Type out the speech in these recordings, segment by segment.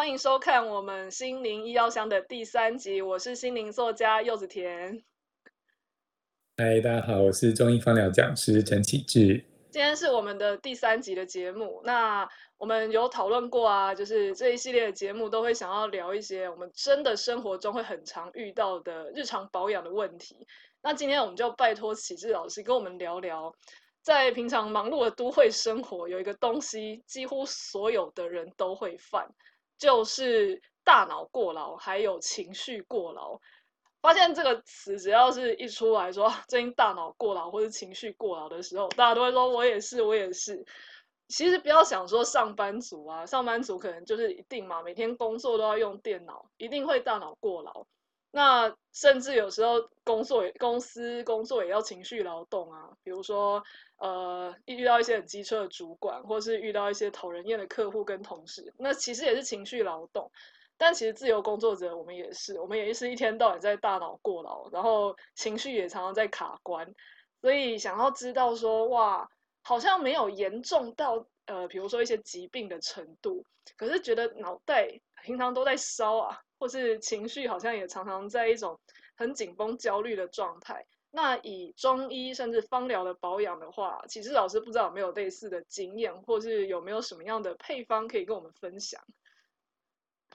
欢迎收看我们心灵医药箱的第三集，我是心灵作家柚子甜。嗨，大家好，我是中医芳疗讲师陈启志。今天是我们的第三集的节目，那我们有讨论过啊，就是这一系列的节目都会想要聊一些我们真的生活中会很常遇到的日常保养的问题。那今天我们就拜托启志老师跟我们聊聊，在平常忙碌的都会生活，有一个东西几乎所有的人都会犯，就是大脑过劳，还有情绪过劳。发现这个词只要是一出来说最近大脑过劳或者情绪过劳的时候，大家都会说我也是，我也是。其实不要想说上班族啊，上班族可能就是一定嘛，每天工作都要用电脑，一定会大脑过劳。那甚至有时候工作公司工作也要情绪劳动啊，比如说呃遇到一些很机车的主管，或是遇到一些讨人厌的客户跟同事，那其实也是情绪劳动。但其实自由工作者，我们也是，我们也是一天到晚在大脑过劳，然后情绪也常常在卡关，所以想要知道说，哇，好像没有严重到呃，比如说一些疾病的程度，可是觉得脑袋平常都在烧啊，或是情绪好像也常常在一种很紧绷、焦虑的状态。那以中医甚至芳疗的保养的话，其实老师不知道有没有类似的经验，或是有没有什么样的配方可以跟我们分享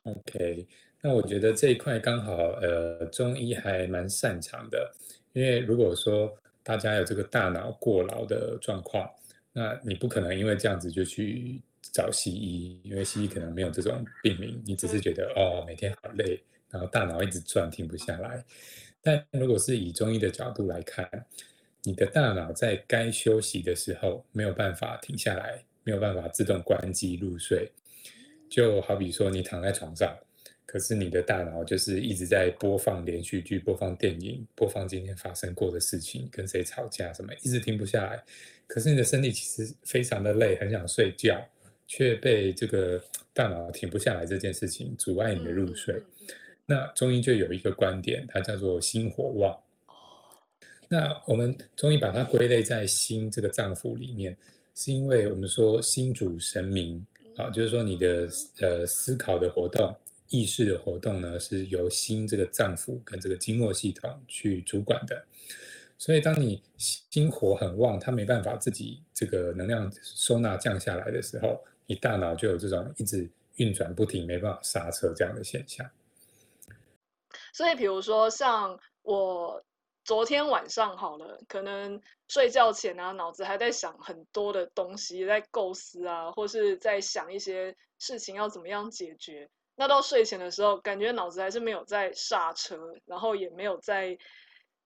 ？OK，那我觉得这一块刚好，呃，中医还蛮擅长的，因为如果说大家有这个大脑过劳的状况，那你不可能因为这样子就去找西医，因为西医可能没有这种病名，你只是觉得哦，每天好累，然后大脑一直转，停不下来。但如果是以中医的角度来看，你的大脑在该休息的时候没有办法停下来，没有办法自动关机入睡。就好比说，你躺在床上，可是你的大脑就是一直在播放连续剧、播放电影、播放今天发生过的事情，跟谁吵架什么，一直停不下来。可是你的身体其实非常的累，很想睡觉，却被这个大脑停不下来这件事情阻碍你的入睡。那中医就有一个观点，它叫做心火旺。那我们中医把它归类在心这个脏腑里面，是因为我们说心主神明。啊，就是说你的呃思考的活动、意识的活动呢，是由心这个脏腑跟这个经络系统去主管的。所以，当你心火很旺，它没办法自己这个能量收纳降下来的时候，你大脑就有这种一直运转不停、没办法刹车这样的现象。所以，比如说像我。昨天晚上好了，可能睡觉前啊，脑子还在想很多的东西，在构思啊，或是在想一些事情要怎么样解决。那到睡前的时候，感觉脑子还是没有在刹车，然后也没有在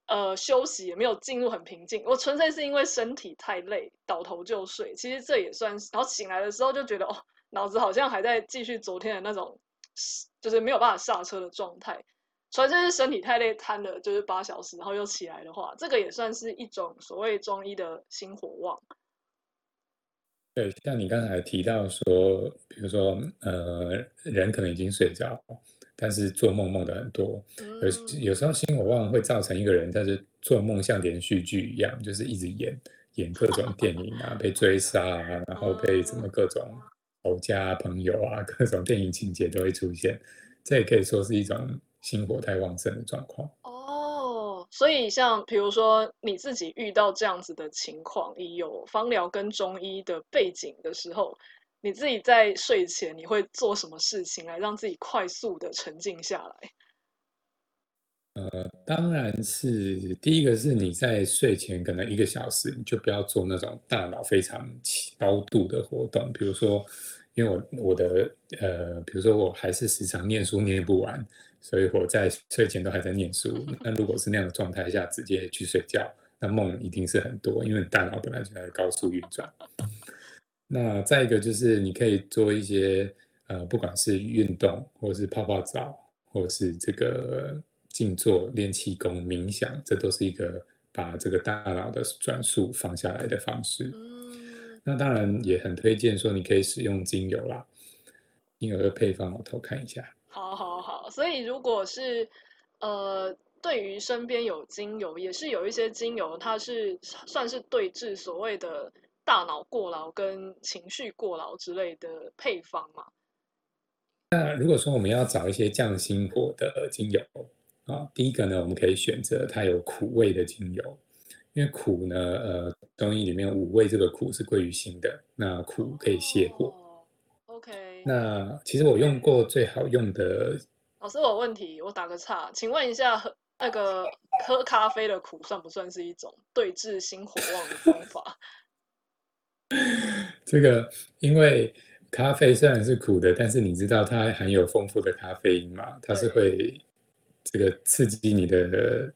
呃休息，也没有进入很平静。我纯粹是因为身体太累，倒头就睡。其实这也算是，然后醒来的时候就觉得，哦，脑子好像还在继续昨天的那种，就是没有办法刹车的状态。所以就是身体太累，瘫了就是八小时，然后又起来的话，这个也算是一种所谓中医的心火旺。对，像你刚才提到说，比如说，呃，人可能已经睡着，但是做梦梦的很多。有、嗯、有时候心火旺会造成一个人，但是做梦像连续剧一样，就是一直演演各种电影啊，被追杀啊，然后被什么各种仇家朋友啊，各种电影情节都会出现。这也可以说是一种。心火太旺盛的状况哦，所以像比如说你自己遇到这样子的情况，你有芳疗跟中医的背景的时候，你自己在睡前你会做什么事情来让自己快速的沉静下来？呃，当然是第一个是你在睡前可能一个小时，你就不要做那种大脑非常高度的活动，比如说，因为我我的呃，比如说我还是时常念书念不完。所以我在睡前都还在念书。那如果是那样的状态下直接去睡觉，那梦一定是很多，因为大脑本来就在高速运转。那再一个就是你可以做一些呃，不管是运动，或是泡泡澡，或是这个静坐、练气功、冥想，这都是一个把这个大脑的转速放下来的方式。那当然也很推荐说你可以使用精油啦，精油的配方我偷看一下。好好好，所以如果是呃，对于身边有精油，也是有一些精油，它是算是对治所谓的大脑过劳跟情绪过劳之类的配方嘛？那如果说我们要找一些降心火的精油啊，第一个呢，我们可以选择它有苦味的精油，因为苦呢，呃，中医里面五味这个苦是归于心的，那苦可以泻火。哦、OK。那其实我用过最好用的。老师，我有问题，我打个岔，请问一下，喝那个喝咖啡的苦算不算是一种对治心火旺的方法？这个因为。咖啡虽然是苦的，但是你知道它含有丰富的咖啡因嘛？它是会这个刺激你的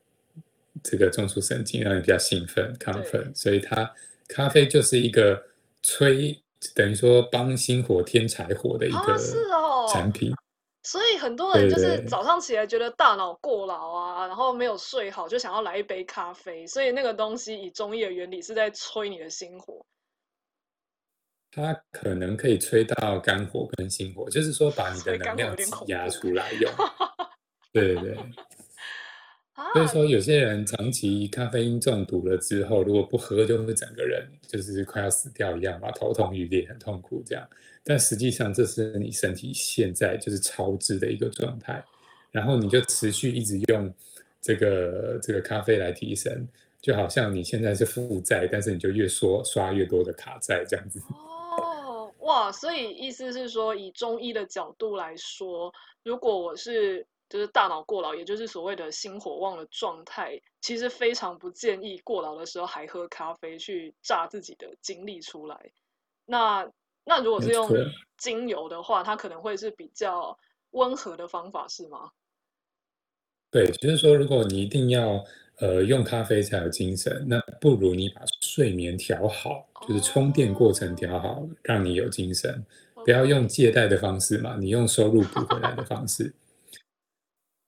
这个中枢神经，让你比较兴奋、亢奋。所以它咖啡就是一个催，等于说帮心火添柴火的一个产品。所以很多人就是早上起来觉得大脑过劳啊，然后没有睡好，就想要来一杯咖啡。所以那个东西以中医的原理是在催你的心火。它可能可以催到肝火跟心火，就是说把你的 能量挤压出来用。对 对对。所以说有些人长期咖啡因中毒了之后，如果不喝，就会整个人就是快要死掉一样嘛，头痛欲裂，很痛苦这样。但实际上这是你身体现在就是超支的一个状态，然后你就持续一直用这个这个咖啡来提神，就好像你现在是负债，但是你就越说刷越多的卡债这样子。哦哇，所以意思是说，以中医的角度来说，如果我是就是大脑过劳，也就是所谓的心火旺的状态，其实非常不建议过劳的时候还喝咖啡去榨自己的精力出来。那那如果是用精油的话，它可能会是比较温和的方法，是吗？对，就是说，如果你一定要。呃，用咖啡才有精神，那不如你把睡眠调好，就是充电过程调好，让你有精神。不要用借贷的方式嘛，你用收入补回来的方式。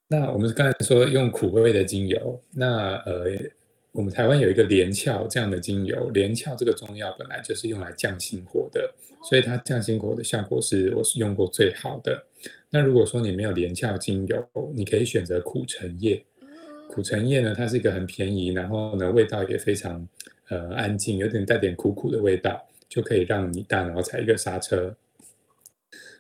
那我们刚才说用苦味的精油，那呃，我们台湾有一个连翘这样的精油，连翘这个中药本来就是用来降心火的，所以它降心火的效果是我是用过最好的。那如果说你没有连翘精油，你可以选择苦橙叶。苦橙叶呢，它是一个很便宜，然后呢，味道也非常呃安静，有点带点苦苦的味道，就可以让你大脑踩一个刹车。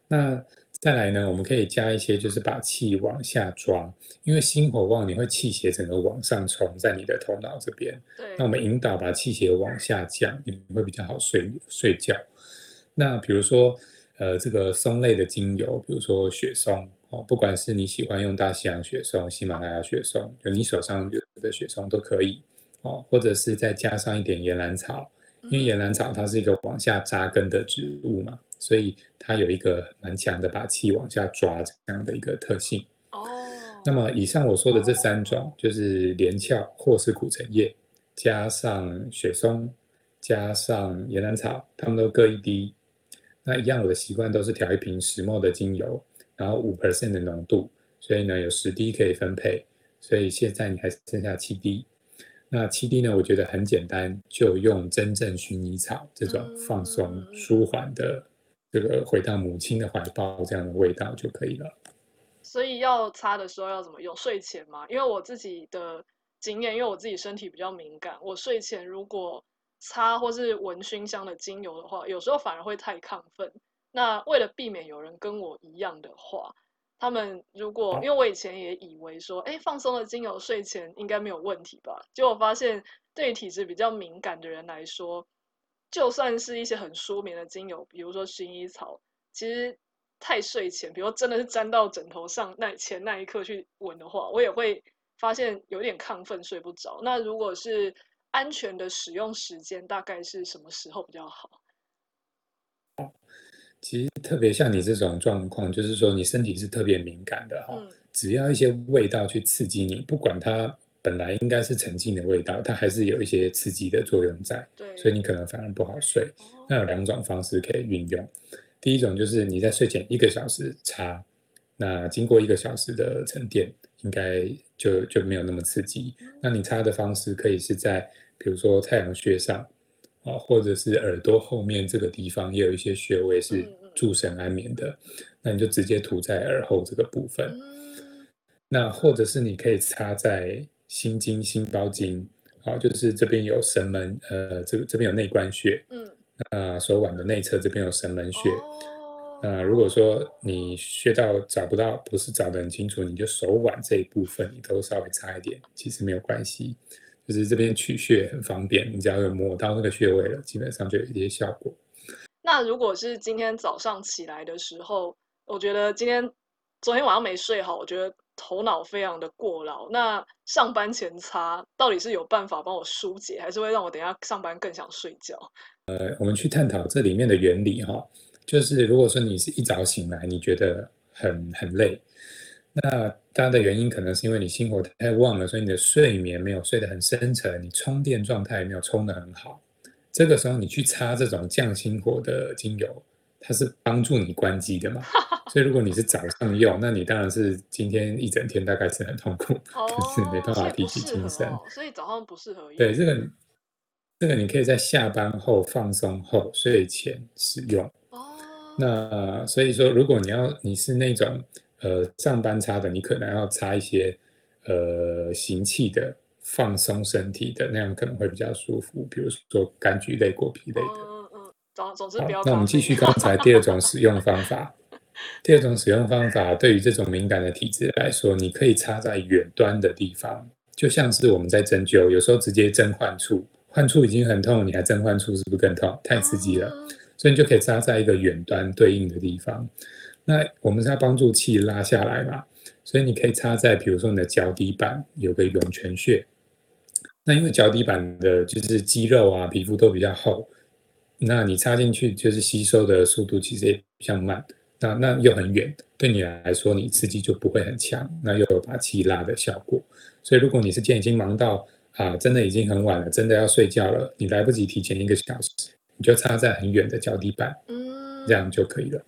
那再来呢，我们可以加一些，就是把气往下装，因为心火旺，你会气血整个往上冲，在你的头脑这边。对。那我们引导把气血往下降，你会比较好睡睡觉。那比如说呃，这个松类的精油，比如说雪松哦。不管是你喜欢用大西洋雪松、喜马拉雅雪松，就你手上有的雪松都可以哦，或者是再加上一点岩兰草，因为岩兰草它是一个往下扎根的植物嘛，所以它有一个蛮强的把气往下抓这样的一个特性。哦，那么以上我说的这三种，就是连翘或是苦橙叶，加上雪松，加上岩兰草，它们都各一滴。那一样，我的习惯都是调一瓶十 ml 的精油。然后五 percent 的浓度，所以呢有十滴可以分配，所以现在你还剩下七滴。那七滴呢，我觉得很简单，就用真正薰衣草这种放松舒缓的这个回到母亲的怀抱这样的味道就可以了。所以要擦的时候要怎么用？睡前吗？因为我自己的经验，因为我自己身体比较敏感，我睡前如果擦或是闻熏香的精油的话，有时候反而会太亢奋。那为了避免有人跟我一样的话，他们如果因为我以前也以为说，哎，放松的精油睡前应该没有问题吧？结果发现，对于体质比较敏感的人来说，就算是一些很舒眠的精油，比如说薰衣草，其实太睡前，比如真的是沾到枕头上那前那一刻去闻的话，我也会发现有点亢奋，睡不着。那如果是安全的使用时间，大概是什么时候比较好？其实特别像你这种状况，就是说你身体是特别敏感的哈，只要一些味道去刺激你，不管它本来应该是沉静的味道，它还是有一些刺激的作用在，所以你可能反而不好睡。那有两种方式可以运用，第一种就是你在睡前一个小时擦，那经过一个小时的沉淀，应该就就没有那么刺激。那你擦的方式可以是在比如说太阳穴上。啊，或者是耳朵后面这个地方也有一些穴位是助神安眠的，那你就直接涂在耳后这个部分。那或者是你可以擦在心经、心包经，好，就是这边有神门，呃，这这边有内关穴，嗯，那手腕的内侧这边有神门穴，那如果说你穴道找不到，不是找得很清楚，你就手腕这一部分你都稍微擦一点，其实没有关系。就是这边取穴很方便，你只要有摸到那个穴位了，基本上就有一些效果。那如果是今天早上起来的时候，我觉得今天昨天晚上没睡好，我觉得头脑非常的过劳。那上班前擦到底是有办法帮我疏解，还是会让我等一下上班更想睡觉？呃，我们去探讨这里面的原理哈，就是如果说你是一早醒来，你觉得很很累。那它的原因可能是因为你心火太旺了，所以你的睡眠没有睡得很深沉，你充电状态没有充得很好。这个时候你去擦这种降心火的精油，它是帮助你关机的嘛？所以如果你是早上用，那你当然是今天一整天大概是很痛苦，哦、可是没办法提起精神。所以早上不适合用。对，这个这个你可以在下班后放松后睡前使用。哦。那所以说，如果你要你是那种。呃，上班擦的，你可能要擦一些呃行气的、放松身体的，那样可能会比较舒服。比如说柑橘类、果皮类的。嗯嗯，总总之不要。那我们继续刚才第二种使用方法。第二种使用方法，对于这种敏感的体质来说，你可以插在远端的地方，就像是我们在针灸，有时候直接针患处，患处已经很痛，你还针患处，是不是更痛？太刺激了，嗯、所以你就可以插在一个远端对应的地方。那我们是要帮助气拉下来嘛，所以你可以插在，比如说你的脚底板有个涌泉穴。那因为脚底板的就是肌肉啊、皮肤都比较厚，那你插进去就是吸收的速度其实也比较慢。那那又很远，对你来说你刺激就不会很强，那又有把气拉的效果。所以如果你是今天已经忙到啊，真的已经很晚了，真的要睡觉了，你来不及提前一个小时，你就插在很远的脚底板，嗯，这样就可以了。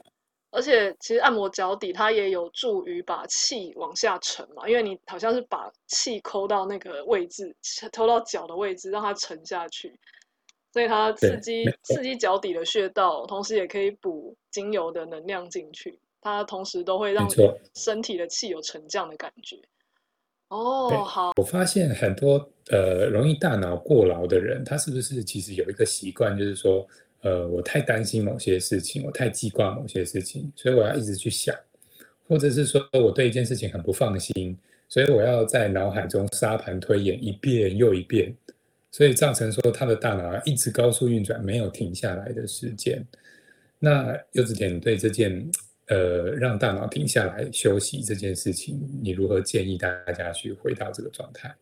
而且其实按摩脚底，它也有助于把气往下沉嘛，因为你好像是把气抠到那个位置，抠到脚的位置，让它沉下去，所以它刺激刺激脚底的穴道，同时也可以补精油的能量进去，它同时都会让身体的气有沉降的感觉。哦，好，我发现很多呃容易大脑过劳的人，他是不是其实有一个习惯，就是说。呃，我太担心某些事情，我太记挂某些事情，所以我要一直去想，或者是说我对一件事情很不放心，所以我要在脑海中沙盘推演一遍又一遍，所以造成说他的大脑一直高速运转，没有停下来的时间。那柚子甜对这件呃让大脑停下来休息这件事情，你如何建议大家去回到这个状态？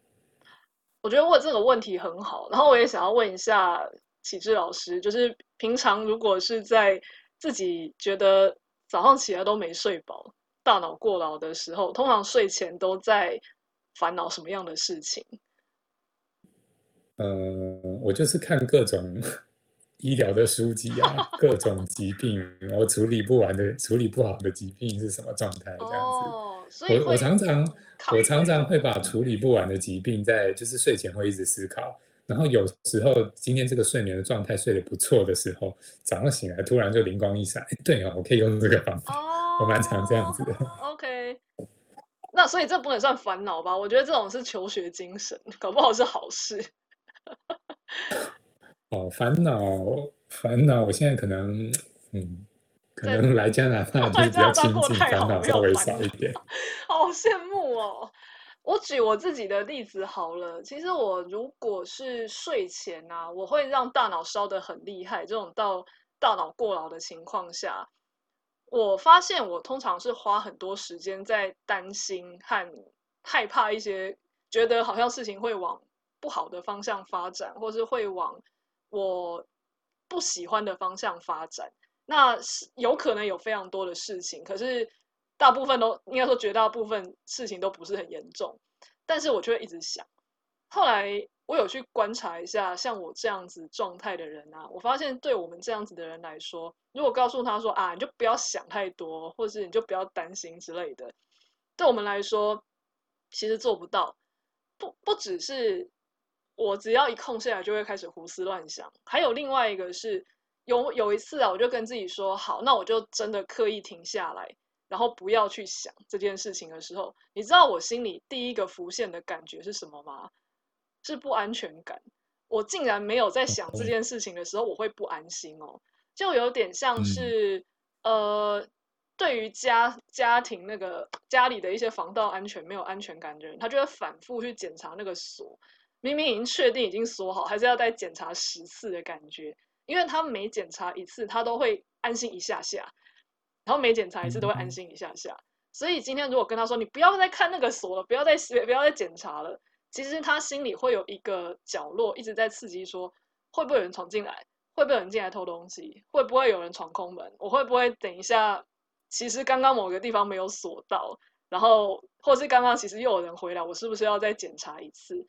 我觉得问这个问题很好，然后我也想要问一下。启智老师，就是平常如果是在自己觉得早上起来都没睡饱、大脑过劳的时候，通常睡前都在烦恼什么样的事情？嗯、呃，我就是看各种 医疗的书籍啊，各种疾病，然后处理不完的、处理不好的疾病是什么状态？这样子。哦，所以我我常常我常常会把处理不完的疾病在就是睡前会一直思考。然后有时候今天这个睡眠的状态睡得不错的时候，早上醒来突然就灵光一闪，哎，对哦，我可以用这个方法，哦、我蛮常这样子的。OK，那所以这不能算烦恼吧？我觉得这种是求学精神，搞不好是好事。哦，烦恼，烦恼，我现在可能，嗯，可能来加拿大就是比较亲近，烦恼稍微少一点。好羡慕哦。我举我自己的例子好了，其实我如果是睡前啊，我会让大脑烧得很厉害，这种到大脑过劳的情况下，我发现我通常是花很多时间在担心和害怕一些，觉得好像事情会往不好的方向发展，或是会往我不喜欢的方向发展。那是有可能有非常多的事情，可是。大部分都应该说绝大部分事情都不是很严重，但是我就会一直想。后来我有去观察一下，像我这样子状态的人啊，我发现对我们这样子的人来说，如果告诉他说啊，你就不要想太多，或是你就不要担心之类的，对我们来说其实做不到。不不只是我只要一空下来就会开始胡思乱想，还有另外一个是有有一次啊，我就跟自己说好，那我就真的刻意停下来。然后不要去想这件事情的时候，你知道我心里第一个浮现的感觉是什么吗？是不安全感。我竟然没有在想这件事情的时候，我会不安心哦，就有点像是，呃，对于家家庭那个家里的一些防盗安全没有安全感的人，他就会反复去检查那个锁，明明已经确定已经锁好，还是要再检查十次的感觉。因为他每检查一次，他都会安心一下下，然后每检查一次都会安心一下下。所以今天如果跟他说，你不要再看那个锁了，不要再不要再检查了，其实他心里会有一个角落一直在刺激说，会不会有人闯进来？会不会有人进来偷东西？会不会有人闯空门？我会不会等一下？其实刚刚某个地方没有锁到，然后或是刚刚其实又有人回来，我是不是要再检查一次？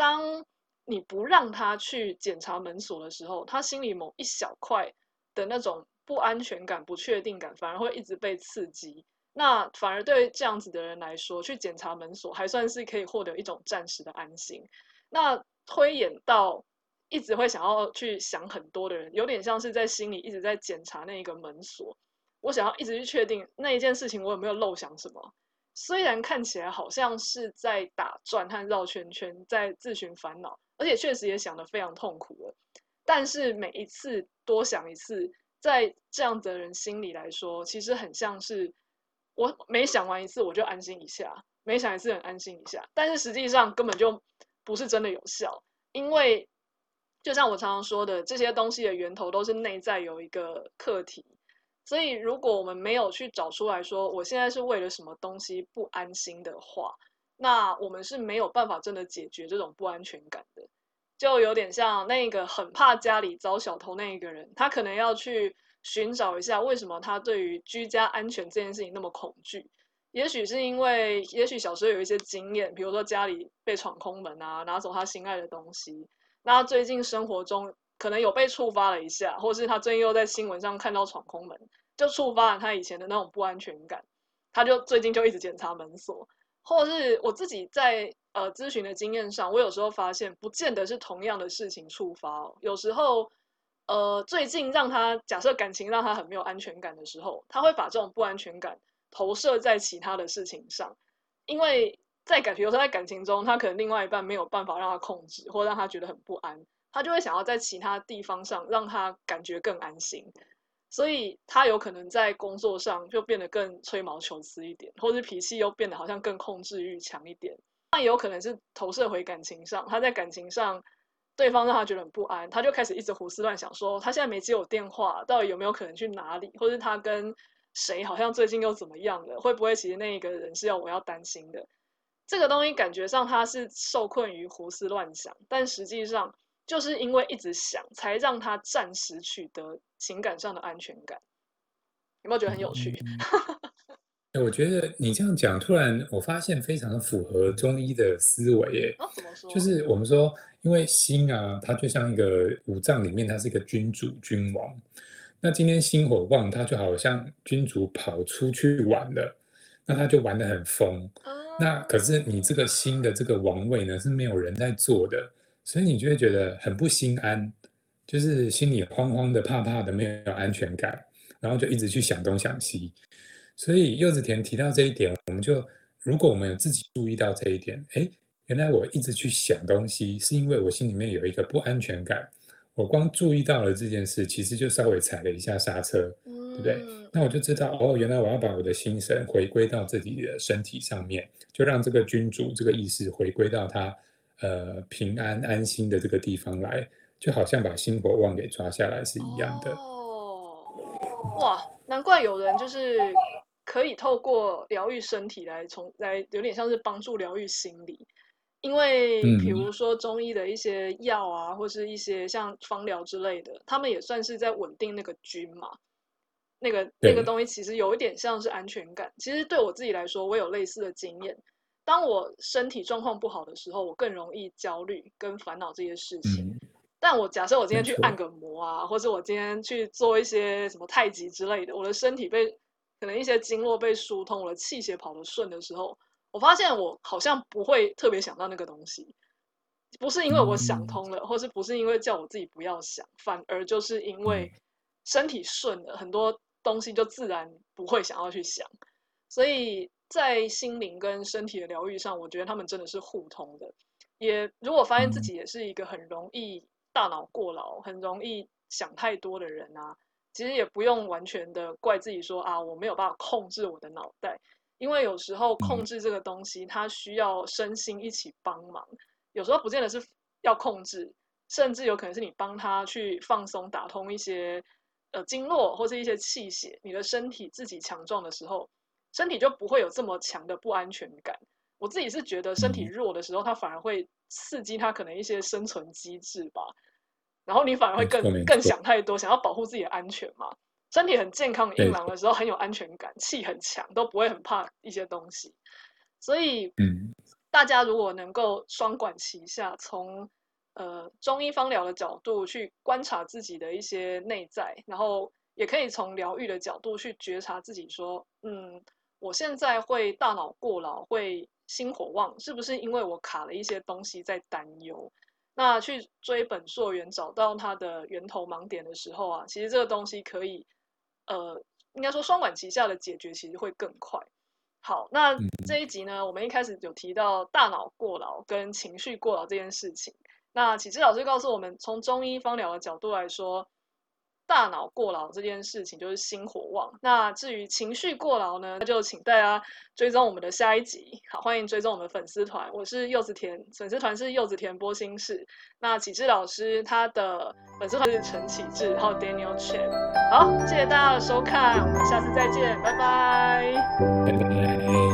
当你不让他去检查门锁的时候，他心里某一小块的那种不安全感、不确定感，反而会一直被刺激。那反而对这样子的人来说，去检查门锁还算是可以获得一种暂时的安心。那推演到。一直会想要去想很多的人，有点像是在心里一直在检查那一个门锁。我想要一直去确定那一件事情，我有没有漏想什么。虽然看起来好像是在打转和绕圈圈，在自寻烦恼，而且确实也想得非常痛苦了。但是每一次多想一次，在这样的人心里来说，其实很像是我每想完一次，我就安心一下；每想一次，很安心一下。但是实际上根本就不是真的有效，因为。就像我常常说的，这些东西的源头都是内在有一个课题，所以如果我们没有去找出来说，我现在是为了什么东西不安心的话，那我们是没有办法真的解决这种不安全感的。就有点像那个很怕家里遭小偷那一个人，他可能要去寻找一下为什么他对于居家安全这件事情那么恐惧。也许是因为，也许小时候有一些经验，比如说家里被闯空门啊，拿走他心爱的东西。那他最近生活中可能有被触发了一下，或是他最近又在新闻上看到闯空门，就触发了他以前的那种不安全感，他就最近就一直检查门锁，或者是我自己在呃咨询的经验上，我有时候发现不见得是同样的事情触发，有时候呃最近让他假设感情让他很没有安全感的时候，他会把这种不安全感投射在其他的事情上，因为。在感，比如说在感情中，他可能另外一半没有办法让他控制，或让他觉得很不安，他就会想要在其他地方上让他感觉更安心，所以他有可能在工作上就变得更吹毛求疵一点，或是脾气又变得好像更控制欲强一点。那也有可能是投射回感情上，他在感情上对方让他觉得很不安，他就开始一直胡思乱想，说他现在没接我电话，到底有没有可能去哪里，或是他跟谁好像最近又怎么样了？会不会其实那一个人是要我要担心的？这个东西感觉上他是受困于胡思乱想，但实际上就是因为一直想，才让他暂时取得情感上的安全感。有没有觉得很有趣？嗯、我觉得你这样讲，突然我发现非常符合中医的思维耶。哦，怎么说？就是我们说，因为心啊，它就像一个五脏里面，它是一个君主君王。那今天心火旺，它就好像君主跑出去玩了，那他就玩得很疯。哦那可是你这个心的这个王位呢，是没有人在做的，所以你就会觉得很不心安，就是心里慌慌的、怕怕的，没有安全感，然后就一直去想东想西。所以柚子田提到这一点，我们就如果我们有自己注意到这一点，哎，原来我一直去想东西，是因为我心里面有一个不安全感。我光注意到了这件事，其实就稍微踩了一下刹车，对不对？那我就知道，哦，原来我要把我的心神回归到自己的身体上面，就让这个君主这个意识回归到他呃平安安心的这个地方来，就好像把心火旺给抓下来是一样的。哦，哇，难怪有人就是可以透过疗愈身体来从来有点像是帮助疗愈心理。因为比如说中医的一些药啊，或是一些像芳疗之类的，他们也算是在稳定那个菌嘛。那个那个东西其实有一点像是安全感。其实对我自己来说，我有类似的经验。当我身体状况不好的时候，我更容易焦虑跟烦恼这些事情。但我假设我今天去按个摩啊，或者我今天去做一些什么太极之类的，我的身体被可能一些经络被疏通，我的气血跑得顺的时候。我发现我好像不会特别想到那个东西，不是因为我想通了，或是不是因为叫我自己不要想，反而就是因为身体顺了，很多东西就自然不会想要去想。所以在心灵跟身体的疗愈上，我觉得他们真的是互通的。也如果发现自己也是一个很容易大脑过劳、很容易想太多的人啊，其实也不用完全的怪自己说啊，我没有办法控制我的脑袋，因为有时候控制这个东西，它需要身心一起帮忙。有时候不见得是要控制，甚至有可能是你帮他去放松、打通一些呃经络或是一些气血，你的身体自己强壮的时候，身体就不会有这么强的不安全感。我自己是觉得身体弱的时候，它反而会刺激它可能一些生存机制吧。然后你反而会更更想太多，想要保护自己的安全嘛。身体很健康、硬朗的时候，很有安全感，气很强，都不会很怕一些东西。所以，嗯，大家如果能够双管齐下，从呃中医方疗的角度去观察自己的一些内在，然后也可以从疗愈的角度去觉察自己，说，嗯，我现在会大脑过劳，会心火旺，是不是因为我卡了一些东西在担忧？那去追本溯源，找到它的源头盲点的时候啊，其实这个东西可以，呃，应该说双管齐下的解决，其实会更快。好，那这一集呢，我们一开始有提到大脑过劳跟情绪过劳这件事情。那启智老师告诉我们，从中医方疗的角度来说。大脑过劳这件事情就是心火旺。那至于情绪过劳呢，那就请大家追踪我们的下一集。好，欢迎追踪我们粉丝团，我是柚子甜，粉丝团是柚子甜剥心事。那启智老师他的粉丝团是陈启智，然后 Daniel Chen。好，谢谢大家的收看，我们下次再见，拜拜。